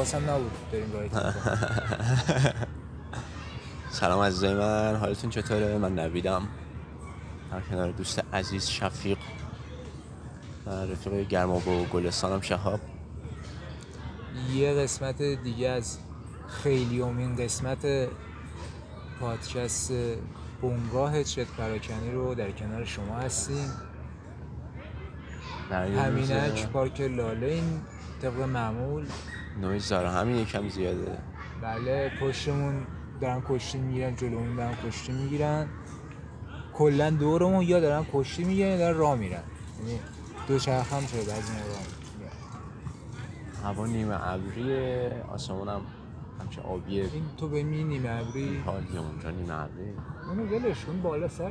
حواسم نبود داریم رایت سلام عزیزای من حالتون چطوره؟ من نویدم. در کنار دوست عزیز شفیق و رفیق گرما و گلستانم شهاب. یه قسمت دیگه از خیلی امین قسمت پادکست بونگاه چت پراکنی رو در کنار شما هستیم. همینک پارک لاله این طبق معمول. نویز داره همین یکم زیاده. بله پشتمون دارن کشتی می‌گیرن جلومون دارن کشتی می‌گیرن. کلا دورمون یا دارن کشتی می‌گیرن یا دارن راه میرن. یعنی دو چرخ هم شده بعضی موقع میگن. هوا نیمه ابریه آسمونم همچه آبیه این تو به می نیمه ابری؟ حالی اونجا نیمه ابریه اونو ولش کن بالا سرت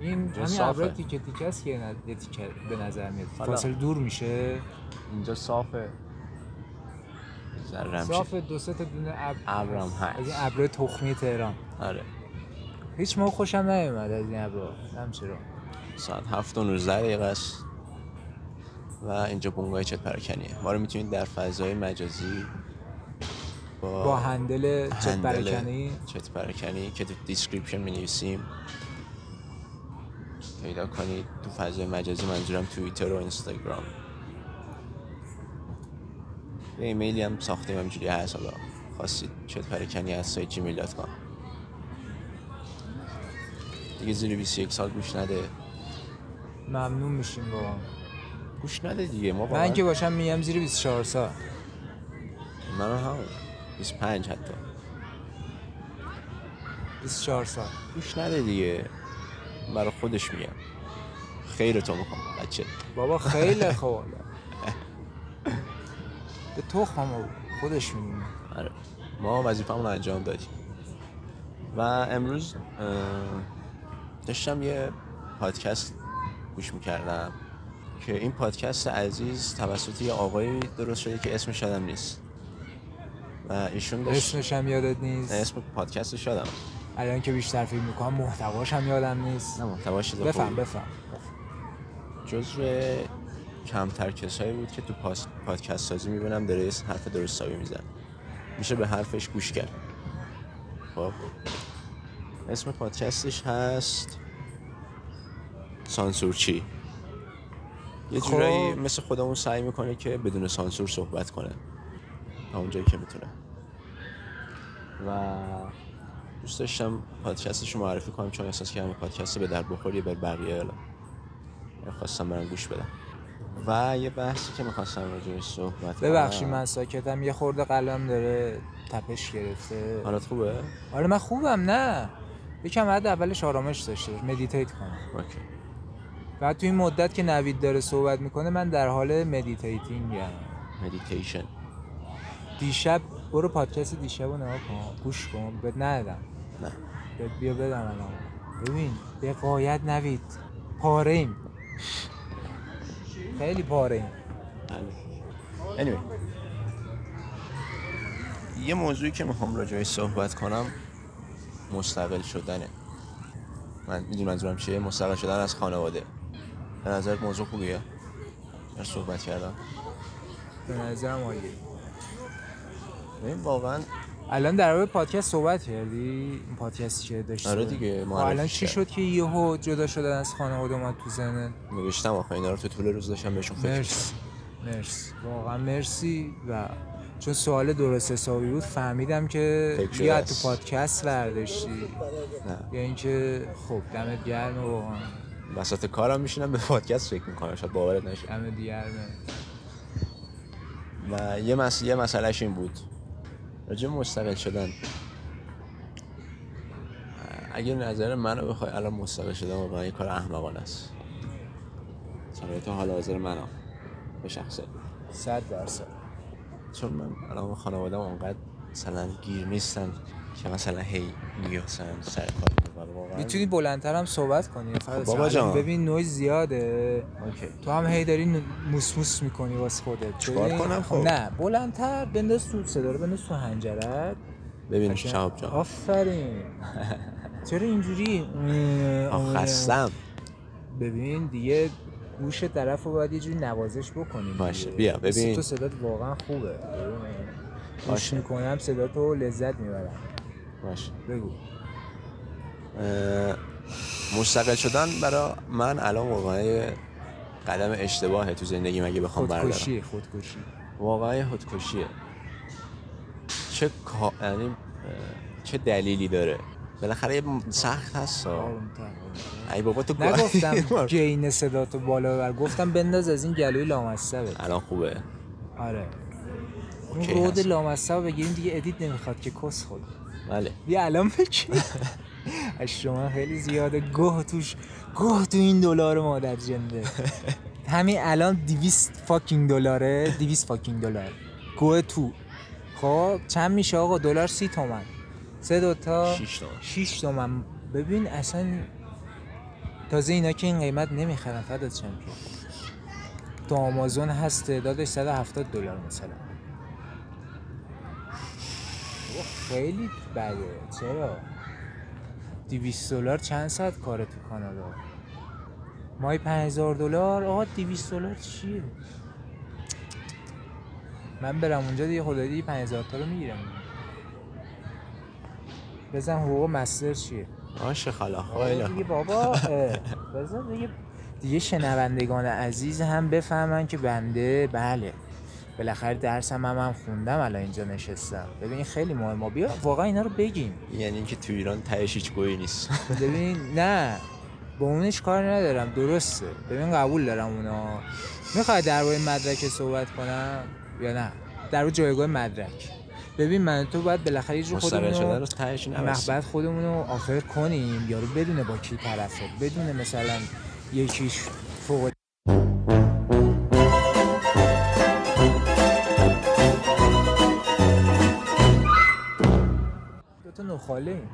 این همین. ابرای تیکه تیکه است که نه- یه تیکه به نظر میاد. فاصله دور میشه. اینجا صافه. صاف دو سه تا دونه ابر ابرم هست. از این ابرای تخمی تهران. آره. هیچ موقع خوشم نیومد از این ابرا نم چرا ساعت هفت و 19 دقیقه است و اینجا بنگاه چت پراکنیه. ما رو می‌تونید در فضای مجازی با, با handle چت پرکنی چت پراکنی که تو description می نویسیم پیدا کنید. تو فضای مجازی منظورم توییتر و اینستاگرام. یه ایمیلی هم ساختیم همجوری هست. حالا خواستید چت پراکنی از سایت جیمیل دات کام. دیگه زیر 21 سال گوش نده. ممنون میشیم با گوش نده دیگه ما من که باشم میگم زیر 24 سال. من هم 25 حتی. 24 سال. گوش نده دیگه. برای خودش میگم. خیر تو می‌کنم بچه. بابا خیلی خوب. به تخم خودش می‌دونه. آره. ما وظیفه‌مون رو انجام دادیم. و امروز داشتم یه پادکست گوش می‌کردم که این پادکست عزیز توسط یه آقایی درست شده که اسمش یادم نیست. و ایشون داشت اسمش هم یادت نیست؟ اسم پادکستش یادم. الان که بیشتر فکر می‌کنم محتواش هم یادم نیست. نه محتواش بفهم خوبی. بفهم. جزو کمتر کسایی بود که تو پاس- پادکست سازی می‌بینم داره یه حرف درست حسابی میزن میشه به حرفش گوش کرد. خب. اسم پادکستش هست سانسور چی یه خب. جورایی مثل خودمون سعی می‌کنه که بدون سانسور صحبت کنه. تا اونجایی که می‌تونه. و دوست داشتم پادکستش رو معرفی کنم چون احساس کردم پادکست به در بخوری بر بقیه خواستم برم گوش بدم. و یه بحثی که می‌خواستم راجعش صحبت کنم. ببخشید من ساکتم. یه خورده قلبم داره تپش گرفته. حالت خوبه؟ آره من خوبم نه. یکم بعد اولش آرامش داشته meditate کنم. okay. بعد تو این مدت که نوید داره صحبت می‌کنه من در حال meditating مدیتیشن دیشب برو پادکست دیشب رو نگاه کن. گوش کن. بهت ندادم. نه. بیا بدم الان. ببین به غایت نوید. پاره ایم. خیلی پاره بله. anyway. یه موضوعی که می‌خوام راجعش صحبت کنم مستقل شدنه. من می‌دونی منظورم چیه؟ مستقل شدن از خانواده. به نظر موضوع خوبیه؟ در صحبت کردم. به نظرم عالیه. ببین واقعا الان در مورد پادکست صحبت کردی؟ این پادکستی که داشتی آره دیگه، خب الان چی. شد که یهو جدا شدن از خانواده اومد تو ذهنت؟ نوشتم آخه اینا رو تو طول روز داشتم بهشون فکر مرسی. مرسی. واقعا مرسی. و چون سوال درست حسابی بود فهمیدم که یا. تو پادکست برداشتی. یا اینکه خب دمت گرمه واقعا. وسط کارم میشینم به پادکست فکر می‌کنم. شاید باورت نشه. دمت گرمه و یه مس... یه مسئلهش این بود. راجع مستقل شدن. اگه نظر منو بخوای الان مستقل شدن واقعا یه کار احمقانه است. شرایط حال حاضر منم. به شخصه. صد درصد. چون من الان خانوادم اونقدر مثلا گیر نیستن که مثلا هی میگن سر کار. واقعا می‌تونی بلندتر هم صحبت کنی فرض بابا الان جان. ببین نویز زیاده okay تو هم هی داری موس موس می‌کنی واسه خودت چیکار کنم خب؟ نه بلندتر بنداز تو صدا رو بنداز تو حنجرت ببین. شهاب جان آفرین چرا اینجوری خستم ببین دیگه گوش طرف رو باید یه جوری نوازش بکنیم باشه،. بیا، ببین. تو صدات واقعا خوبه. گوش باشه. می‌کنم صدات رو لذت می‌برم باشه بگو مستقل شدن برای من الان واقعا قدم اشتباهه تو زندگی مگه بخوام بردارم. خودکشی. خودکشی واقعا خودکشیه. چه. یعنی چه دلیلی داره؟ بالاخره سخت هست. ای بابا تو نگفتم گین صداتو بالا ببر گفتم بنداز از این گلوی لامصبت. الان خوبه. آره. اون رود. لامصب بگیریم دیگه ادیت نمی‌خواد که کس خود. بله. بیا الان بگیر از شما خیلی زیاده. گوه توش گوه تو این دلار مادر جنده. همین الان دیویست فاکینگ دلاره دیویست فاکینگ دلار. گوه تو. خب چند میشه آقا؟ دلار سی تومن. سه دوتا شیش تومن. شیش تومن. ببین اصلا تازه اینا که این قیمت نمی‌خرن فدات که. تو آمازون هست تعدادش 170 دلار مثلا. خیلی بده. چرا؟ 200 دلار چند ساعت کاره تو کانادا؟ مای 5000 دلار؟ آقا 200 دلار چیه؟ من برم اونجا دیگه خدا دیگه 5000 تا رو می‌گیرم. بزن حقوق مستر چیه؟ باشه خلا آره خیلی دیگه. بابا بذار دیگه. دیگه شنوندگان عزیز هم بفهمن که بنده بله. بالاخره درسم هم, هم خوندم الان اینجا نشستم. ببین خیلی مهمه بیا واقعا اینا رو بگیم. یعنی اینکه تو ایران تهش هیچ گویی نیست. ببین نه. با اونش کار ندارم. درسته. ببین قبول دارم اونا. می‌خوای درباره مدرک صحبت کنم؟ یا نه؟ در جایگاه مدرک. ببین من تو باید بالاخره یه جور خودمون رو خودمون رو آفر کنیم. یارو بدونه با کی طرفه. بدونه مثلا یکیش نخاله ایم.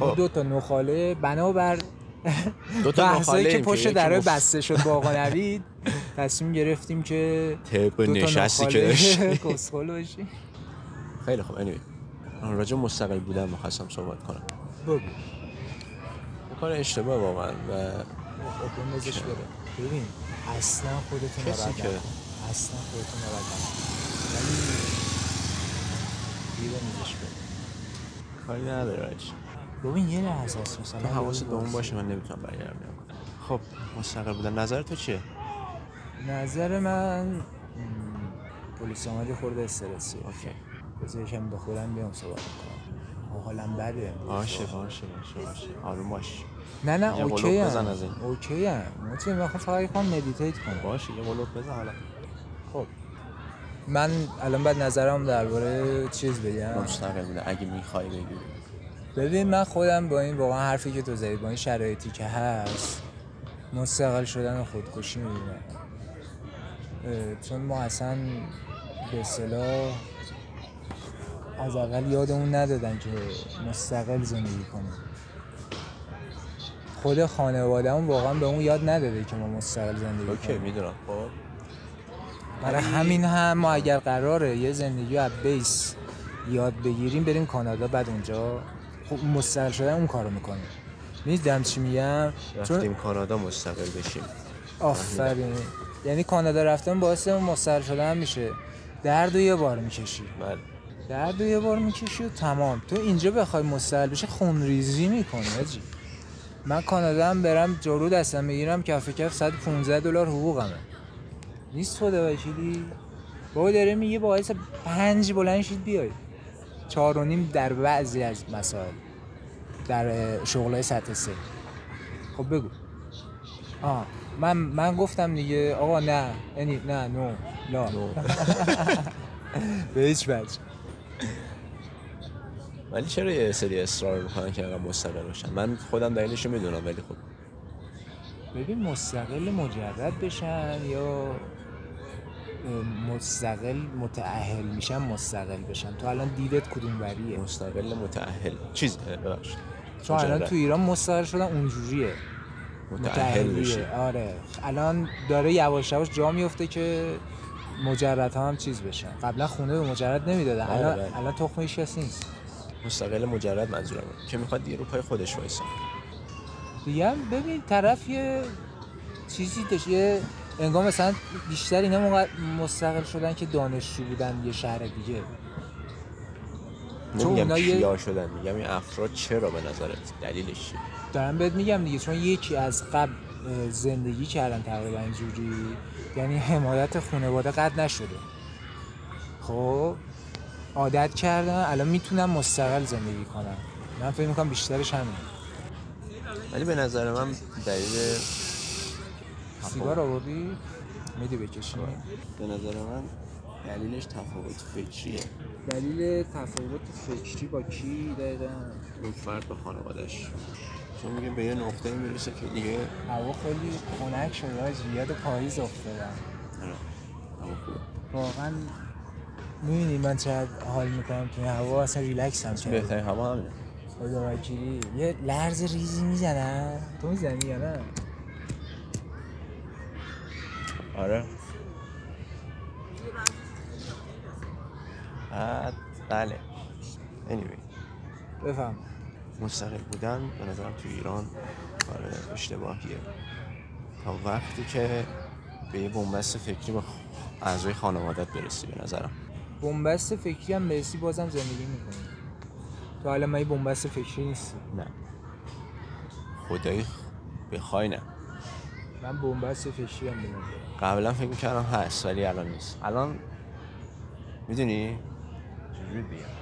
خب. دو تا نخاله بنابر دو تا نخاله که پشت درای بسته شد با آقا نوید تصمیم گرفتیم که طبق نشستی که داشتی کسخل خیلی خوب anyway راجع مستقل بودن می‌خواستم صحبت کنم بگو کار اشتباه واقعا و خب بندازش بره ببین اصلا خودتون کسی که-. اصلا خودتون نکن. ولی بندازش بره کاری نداره راج ببین یه لحظه است مثلا. تو حواست به اون باشه. من نمی‌تونم برگردم. خب مستقل بودن. نظر تو چیه؟ نظر من پلیس آمد یه خورده استرسی. okay. بذار یکم به خودم بیام صحبت کنم. حالم بده. باشه باشه باشه باشه. آروم باش. نه نه okay بزن از این. okay هم مطمئن می‌خوام فقط یکم meditate کنم. باشه یه قلپ بزن حالا. خب. من الان بعد نظرم درباره چیز بگم. مستقل بودن اگه می‌خوای بگی. ببین من خودم با این واقعا حرفی که تو زدی با این شرایطی که هست مستقل شدن و خودکشی می‌بینم. چون ما اصلا به اصطلاح از اول یادمون ندادن که مستقل زندگی کنیم. خود خانوادهمون واقعا به اون یاد نداده که ما مستقل زندگی اوکی کنیم. می‌دونم. خب. برای همین هم ما اگر قراره یه زندگی از بیس یاد بگیریم بریم کانادا بعد اونجا خب مستقل شدن اون کارو می‌کنیم. می‌دونم چی میگم؟ چون رفتیم کانادا مستقل بشیم. آفرین. یعنی کانادا رفتن باعث مستقل شدن میشه. درد و یه بار می‌کشی. بله. درد و یه بار می‌کشی و تمام. تو اینجا بخوای مستقل بشی خونریزی می‌کنی آجی. من کانادا هم برم جارو دستم بگیرم کف کف 115 دلار حقوقمه. نیست خدا وکیلی. بابا داره میگه باعث پنج بلند شید بیای. چهار و نیم در بعضی از مسائل. در شغلای سطح سه. خب بگو. آه من من گفتم دیگه. آقا نه یعنی نه نو لا. نو. به هیچ وجه. ولی چرا یه سری اصرار می‌کنن که انقدر مستقل باشن من خودم دلیلش رو می‌دونم ولی خب. ببین مستقل مجرد بشن یا مستقل متعهل میشن مستقل بشن تو الان دیدت کدوم وریه مستقل متأهل. چیز ببخشید. چون الان. تو ایران مستقل شدن اونجوریه. بشی. متأهلیه. آره. الان داره یواش یواش جا میفته که مجرد ها هم چیز بشن. قبلا خونه به مجرد نمی‌دادن. بله، الان بله. الان تخم هیچ کس نیست. مستقل مجرد منظورمه. که می‌خواد دیگه رو پای خودش وایسه. دیگه ببین طرف یه چیزی داشت. یه انگار مثلا بیشتر اینا موقع مستقل شدن که دانشجو بودن یه شهر دیگه. چون نمیگم اونا یه- کیا شدن میگم این افراد چرا به نظرت دلیلش چیه دارم بهت میگم دیگه چون یکی از قبل زندگی کردن تقریبا اینجوری یعنی حمایت خانواده قد نشده. خب عادت کردن الان می‌تونن مستقل زندگی کنن من فکر می‌کنم بیشترش همین ولی به نظر من دلیل سیگار آوردی؟ میدی بکشی به نظر من دلیلش تفاوت فکریه. دلیل تفاوت فکری با کی؟ دقیقا. اون فرد به خانوادش چون میگه به یه نقطه می‌رسه که دیگه هوا خیلی خنک شده حاجی یاد پاییز افتادم آره،. واقعا می‌بینی من چقدر حال می‌کنم تو هوا اصلا ریلکس هم کردم بهترین هوا همینه. خدا وکیلی یه لرز ریزی می‌زنن. تو می‌زنی یا نه؟ آره. بعد بله. Anyway. بفهم. مستقل بودن به نظرم تو ایران کار اشتباهیه. تا وقتی که به یه بنبست فکری با اعضای خانوادت برسی به نظرم. بنبست فکری هم برسی بازم زندگی می‌کنی. تو حالا من یه بنبست فکری نیستی نه. خدایی بخوای نه. من بنبست فکری هم بودم قبلا فکر می‌کردم هست ولی الان نیست. الان می‌دونی؟ چجوری بگم؟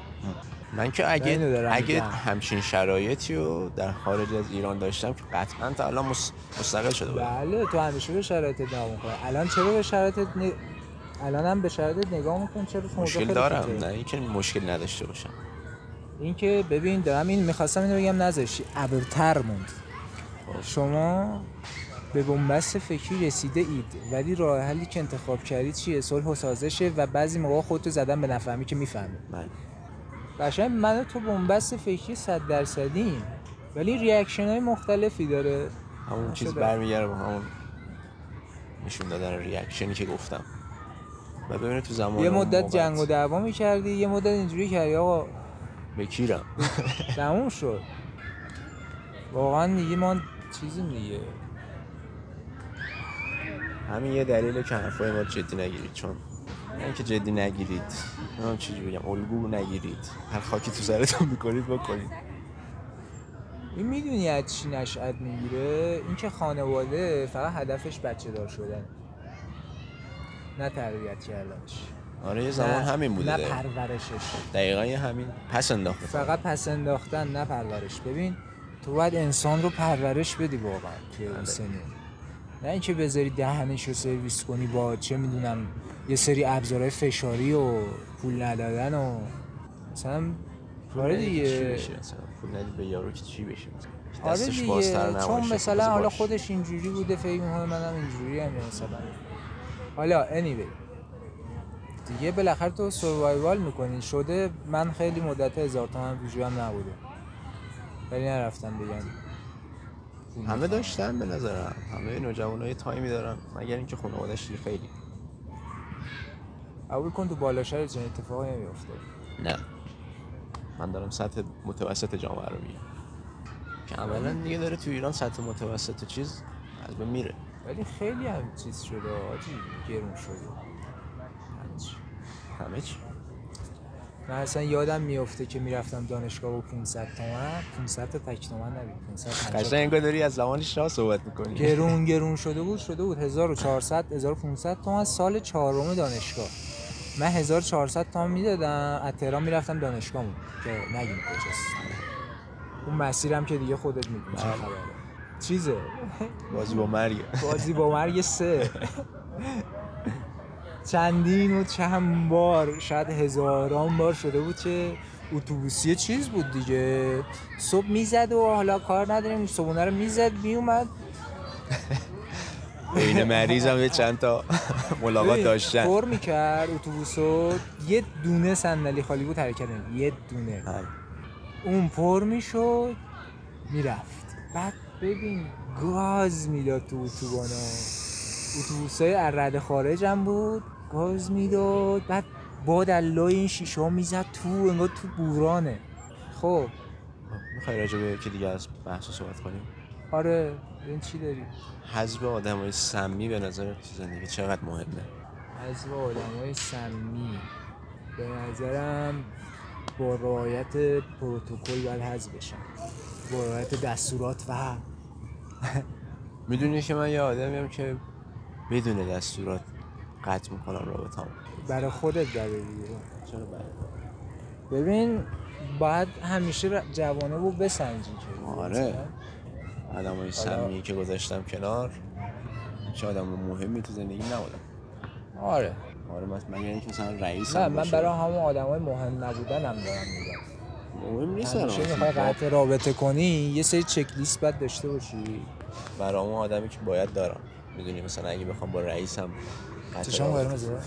من که اگه اگه. همچین شرایطی رو در خارج از ایران داشتم که قطعا تا الان مس- مستقل شده بودم. بله تو همیشه به شرایطت نگاه می‌کنی الان چرا به شرایطت ن... الان هم به شرایطت نگاه می‌کنی؟ چرا مشکل دارم. نه اینکه مشکل نداشته باشم. این که ببین دارم این می‌خواستم اینو بگم نذاشتی. ابرتر موند. شما به بنبست فکری رسیده اید. ولی راه حلی که انتخاب کردید چیه؟ صلح و سازشه و بعضی موقع خودتو زدن به نفهمی که می‌فهمی. بله. من تو بنبست فکری صد درصدیم. ولی ریاکشن های مختلفی داره. همون چیز. برمیگره با همون نشون دادن ریاکشنی که گفتم. و ببینید تو زمان یه مدت جنگ و دعوا می‌کردی یه مدت اینجوری کردی آقا. به کیرم؟ تموم شد. واقعا دیگه ما چیزیم دیگه. همین یه دلیله که حرفای ما جدی نگیرید چون نه اینکه جدی نگیرید نمی‌دونم چجوری بگم الگو نگیرید. هر خاکی تو سرتون می‌کنید بکنید. این می‌دونی از چی نشأت می‌گیره؟ اینکه خانواده فقط هدفش بچه دار شدن. نه تربیت کردنش. آره یه زمان نه- همین بوده. نه دقیقا. پرورشش. دقیقا یه همین پس انداخته. فقط پس انداختن نه پرورش. ببین تو باید انسان رو پرورش بدی واقعا توی این بله. نه اینکه بذاری دهنش رو سرویس کنی با چه می‌دونم یه سری ابزارهای فشاری و پول ندادن و مثلا آره دیگه. پول ندی به یارو که چی بشه؟ آره دیگه چون مثلا حالا. خودش اینجوری بوده فکر می‌کنه منم اینجوری هم مثلا. حالا anyway دیگه بالاخره تو سروایوال می‌کنی. شده من خیلی مدت هزار تومن تو جیبم نبوده. ولی نرفتم بگم. همه. داشتن به نظرم. همه نوجوانای یه تایمی دارن. مگر اینکه خانواده‌اش دیگه خیلی. قبول کن تو بالا شهر چنین اتفاقی نمیفته نه. من دارم سطح متوسط جامعه رو میگم. که اولا دیگه داره تو ایران سطح متوسط چیز از بین میره. ولی خیلی هم چیز شده آجی گرون شده. همه چی. من اصلا یادم میفته که می‌رفتم دانشگاه با 500 تومن 500 تا تک تومن نبید 550 قشنگ انگار داری از زمان شاه صحبت می‌کنی. گرون گرون شده بود شده بود 1400 1500 تومن سال چهارم دانشگاه. من 1400 تومن می‌دادم از تهران می‌رفتم دانشگاه که نگیم کجاست. اون مسیرم که دیگه خودت می‌دونی چه بله. خبره. چیزه؟ بازی با مرگ. بازی با مرگ سه. چندین و چند بار شاید هزاران بار شده بود که اتوبوسی چیز بود دیگه. صبح می‌زد و حالا کار نداریم صبحونه رو می‌زد میومد بین مریض هم یه چند تا ملاقات داشتن. پر می‌کرد اتوبوسو. یه دونه صندلی خالی بود حرکت نمی‌کرد. یه دونه. اون پر می‌شد می‌رفت. بعد ببین گاز می‌داد تو اتوبانا. اتوبوسای از رد خارج هم بود. گاز می‌داد بعد باد لای این شیشه ها می‌زد تو انگار تو بورانه. خب. می‌خوای راجع به که دیگه از بحث صحبت کنیم؟ آره این چی داری؟ حذف آدم های سمی به نظر تو زندگی چقدر مهمه؟ از آدم های سمی. به نظرم با رعایت پروتکل باید حذف بشن. با رعایت دستورات و می‌دونی که من یه آدمیم که بدون دستورات قطع می‌کنم رابطم برای خودت بده دیگه. چرا بله ببین باید همیشه جوانه رو بسنجی که. آره. آدم های سمی که گذاشتم کنار چه آدم مهمی تو زندگی نبودم آره. آره من من یعنی که مثلا رئیس نه من برای همون آدم های مهم نبودن هم دارم میگم. مهم نیست همیشه. می‌خوای قطع رابطه کنی یه سری چک لیست باید داشته باشی. برای اون آدمی که باید دارم. می‌دونی مثلا اگه بخوام با رئیسم چشم قرمزه.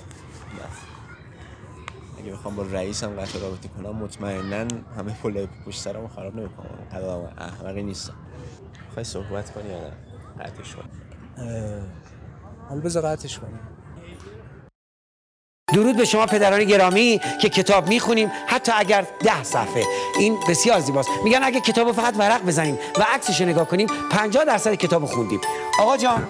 اگه بخوام با رئیسم قطع رابطه کنم مطمئنا همه پلای پشت سرمو خراب نمی‌کنم. قدر آدم احمقی نیستم. می‌خوای صحبت کنی یا نه؟ قطعش کن. حالا بذار قطعش کنیم درود به شما پدران گرامی که کتاب می‌خونیم. حتی اگر ده صفحه. این بسیار زیباست. میگن اگه کتاب فقط ورق بزنیم و عکسش رو نگاه کنیم 50 درصد کتاب خوندیم. آقا جان.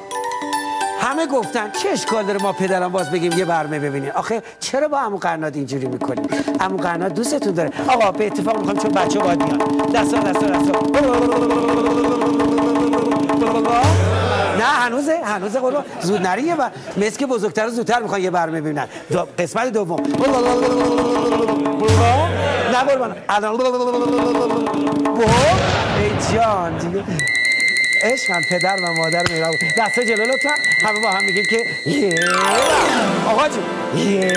همه گفتن چه اشکال داره ما پدران باز بگیم یه برمه ببینین آخه چرا با عمو قرنات اینجوری می‌کنیم عمو قرنات دوستتون داره. آقا به اتفاق می‌خوام چون بچه باید بیان. دستا دستا دستا نه هنوزه هنوزه قربان. زود نری یه بر مسک بزرگتر زودتر می‌خوان یه برنامه ببینن. قسمت دوم. نه قربان. الان ای جان دیگه. عشقم پدر و مادر مهربون دستا جلو لطفا. همه با هم میگیم که یه. آقا جون یه.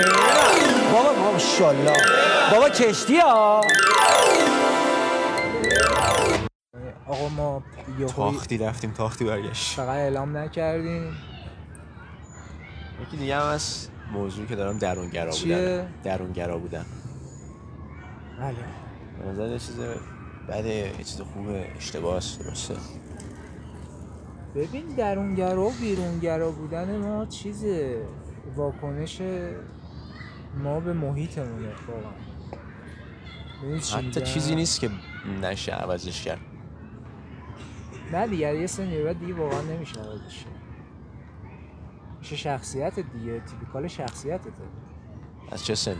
بابا ماشاءالله. بابا کشتی ها. آقا ما یه تاختی رفتیم تاختی برگشت. فقط اعلام نکردیم. یکی دیگه هم از موضوعی که دارم درونگرا چیه؟ بودن. درونگرا بودن. بله. به نظر یه چیز بده یه چیز خوبه اشتباهه درسته. ببین درونگرا و بیرونگرا بودن ما چیز واکنش ما به می‌دونی چی حتی؟ چیزی نیست که نشه عوضش کرد. نه دیگه یه سنی بعد دیگه واقعا نمیشه عوضش کرد. میشه شخصیت دیگه تیپیکال شخصیتته از چه سنی؟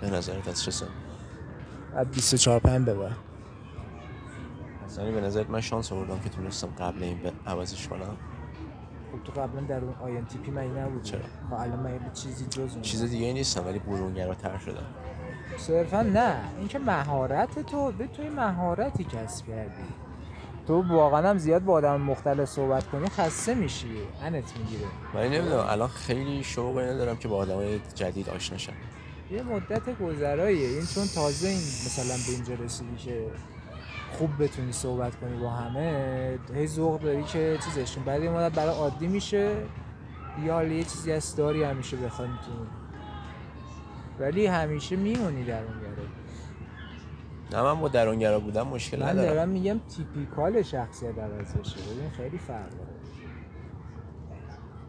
به نظرت از چه سنی؟ از 24 5 به اصلا به نظرت من شانس آوردم که تونستم قبل این به عوضش کنم؟ خب تو قبلا در اون آین تیپی من نبود چرا؟ خب الان من یه چیزی جز اون؟ چیز دیگه نیستم ولی برونگراتر شدم. صرفا نه. اینکه مهارت تو به توی مهارتی کسب کردی. تو واقعا هم زیاد با آدم مختلف صحبت کنی خسته میشی. انت می‌گیره. ولی نمی‌دونم الان خیلی شوق دارم که با آدمای جدید آشنا شم. یه مدت گذراییه. این چون تازه این مثلا به اینجا رسیدی که خوب بتونی صحبت کنی با همه هی ذوق داری که چیزشون بعد یه مدت برای عادی میشه. یا یه چیزی از داری همیشه بخوای می‌تونی ولی همیشه میمونی در اون گره نه من با درونگرا بودم مشکل من ندارم. دارم میگم تیپیکال شخصیت عوض بشه ببین خیلی فرق داره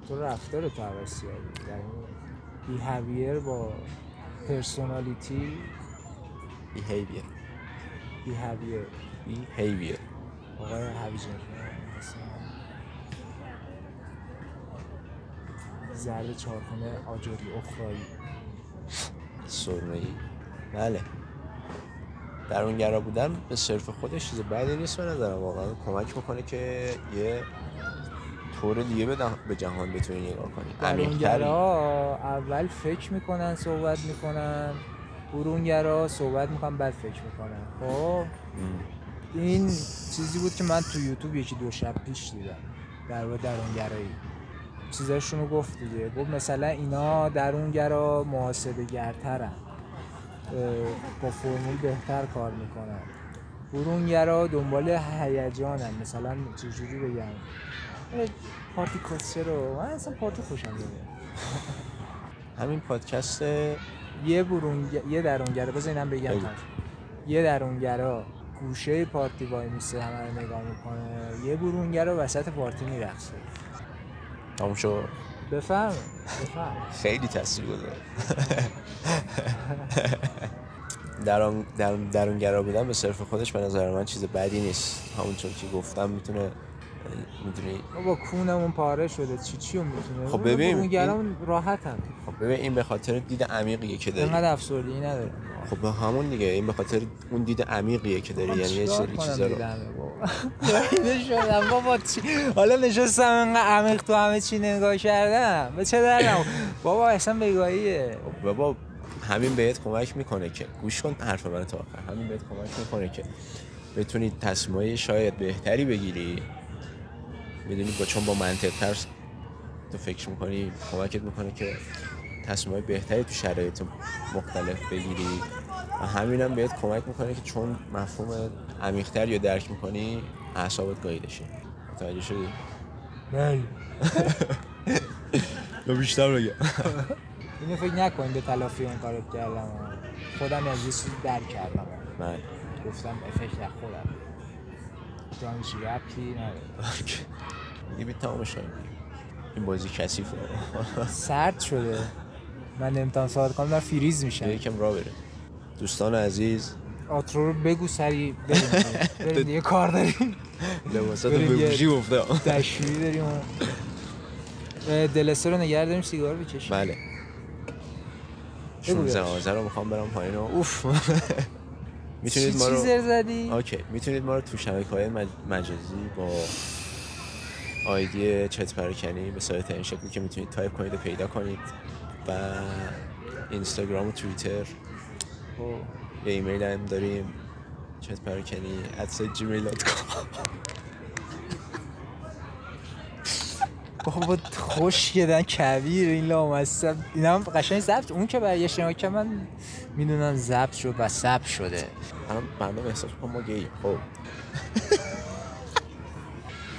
تو رفتار تو عوض کردی یعنی بیهویر با پرسونالیتی behavior. بیهویر behavior. آقای هویجان زرد چارخونه آجوری اخرایی. سرمه بله. درونگرا بودن به صرف خودش چیز بدی نیست به نظرم. واقعا کمک می‌کنه که یه طور دیگه به, به جهان بتونی نگاه کنی. درونگرا اول فکر می‌کنن صحبت می‌کنن. برونگرا صحبت می‌کنن بعد فکر می‌کنن. خب؟ این چیزی بود که من تو یوتیوب یکی دو شب پیش دیدم در مورد درونگرایی. چیزاشونو گفت دیگه. گفت مثلا اینا درونگرا محاسبه گرترن با فرمول بهتر کار می‌کنن. برونگرا دنبال هیجانن. مثلا چجوری بگم؟ پارتی کسچه رو. من اصلا پارتی خوشم میاد همین پادکست یه برونگ... یه درونگرا بذار اینم بگم. یه درونگرا گوشه پارتی وای میسه همه رو نگاه می‌کنه. یه برونگرا وسط پارتی میرقصه. تموم شد. بفهم بفهم خیلی تاثیر گذاره درون در درونگرا بودن به صرف خودش به نظر من چیز بدی نیست. همونطور که گفتم می‌تونه می‌دونی؟ بابا کونمون پاره شده. چی چی می‌تونه؟ خب ببین، اون راحتم خب ببین این به خاطر دید عمیقیه که داری. اینقدر افسردگی نداره خب به همون دیگه این به خاطر اون دید عمیقیه که داری. یعنی یه سری چیزا رو شدم بابا چی؟ حالا نشستم اینقدر عمیق تو همه چی نگاه کردم. به چه دردم؟ بابا اصلا بگاهیه خب بابا همین بهت کمک می‌کنه که گوش کن حرف من تا آخر. همین بهت کمک می‌کنه که بتونی تصمیمای شاید بهتری بگیری. می‌دونی با چون با منطق تر تو فکر می‌کنی کمکت می‌کنه که تصمیمای بهتری تو شرایط مختلف بگیری. و همین هم بهت کمک می‌کنه که چون مفهوم عمیقتر یا درک می‌کنی اعصابت گاییده شه متوجه شدی؟ بله یا بیشتر بگم. اینو فکر نکنیم به تلافی اون کارو کردم. خودم از یه چیزی درک کردم. من گفتم افکت خودم. جانشی ربطی نداره. دیگه بی تمامش کنیم. این بازی کثیفه. سرد شده. من نمی‌تونم صحبت کنم در فریز میشم. یکم را بره. دوستان عزیز. آترو رو بگو سری بریم. دیگه کار داریم. لباسات بریم به یه- گوشی گفته دشویی داریم دلسه رو نگه داریم سیگار بکشیم بله. بگو 16 بهش. آذر رو می‌خوام برم پایین و اوف. می‌تونید ما رو زدی؟ اوکی. می‌تونید ما رو تو شبکه های مجازی با آیدی چت پراکنی به صورت این شکلی که می‌تونید تایپ کنید و پیدا کنید و اینستاگرام و توییتر. خب. یه ایمیل هم داریم. چت پراکنی at gmail.com بابا خوش گدن کبیر این لامصب. این هم قشنگ ضبط. اون که برای شما که من می‌دونم ضبط شد و ثبت شده. الان برنامه احساس کنم ما گییم خب.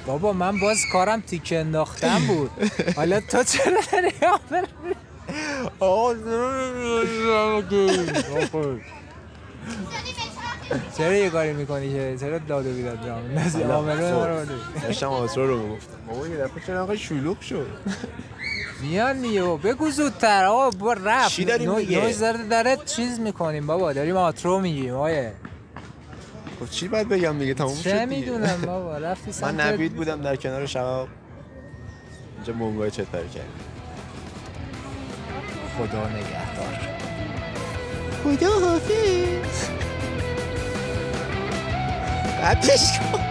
بابا من باز کارم تیک انداختن بود. حالا تو چرا داری آفر آقا چرا یه کاری می‌کنی که؟ چرا داد و بیداد جا میندازی حالا، آمنه خب. ما رو. داشتم آترو رو می‌گفتم. بابا یه دفعه چرا انقدر شلوغ شد؟ میان دیگه. بگو زودتر. آقا رفت. چی داری نو- میگه؟ داره داره چیز می‌کنیم بابا. داریم آترو میگیم آیه خب چی باید بگم دیگه؟ تموم شد چه. می‌دونم بابا رفتی من سمت نوید بودم در کنار شباب اینجا مونگای چت پر کرد خدا نگهدار. خدا حافظ. قدش کن.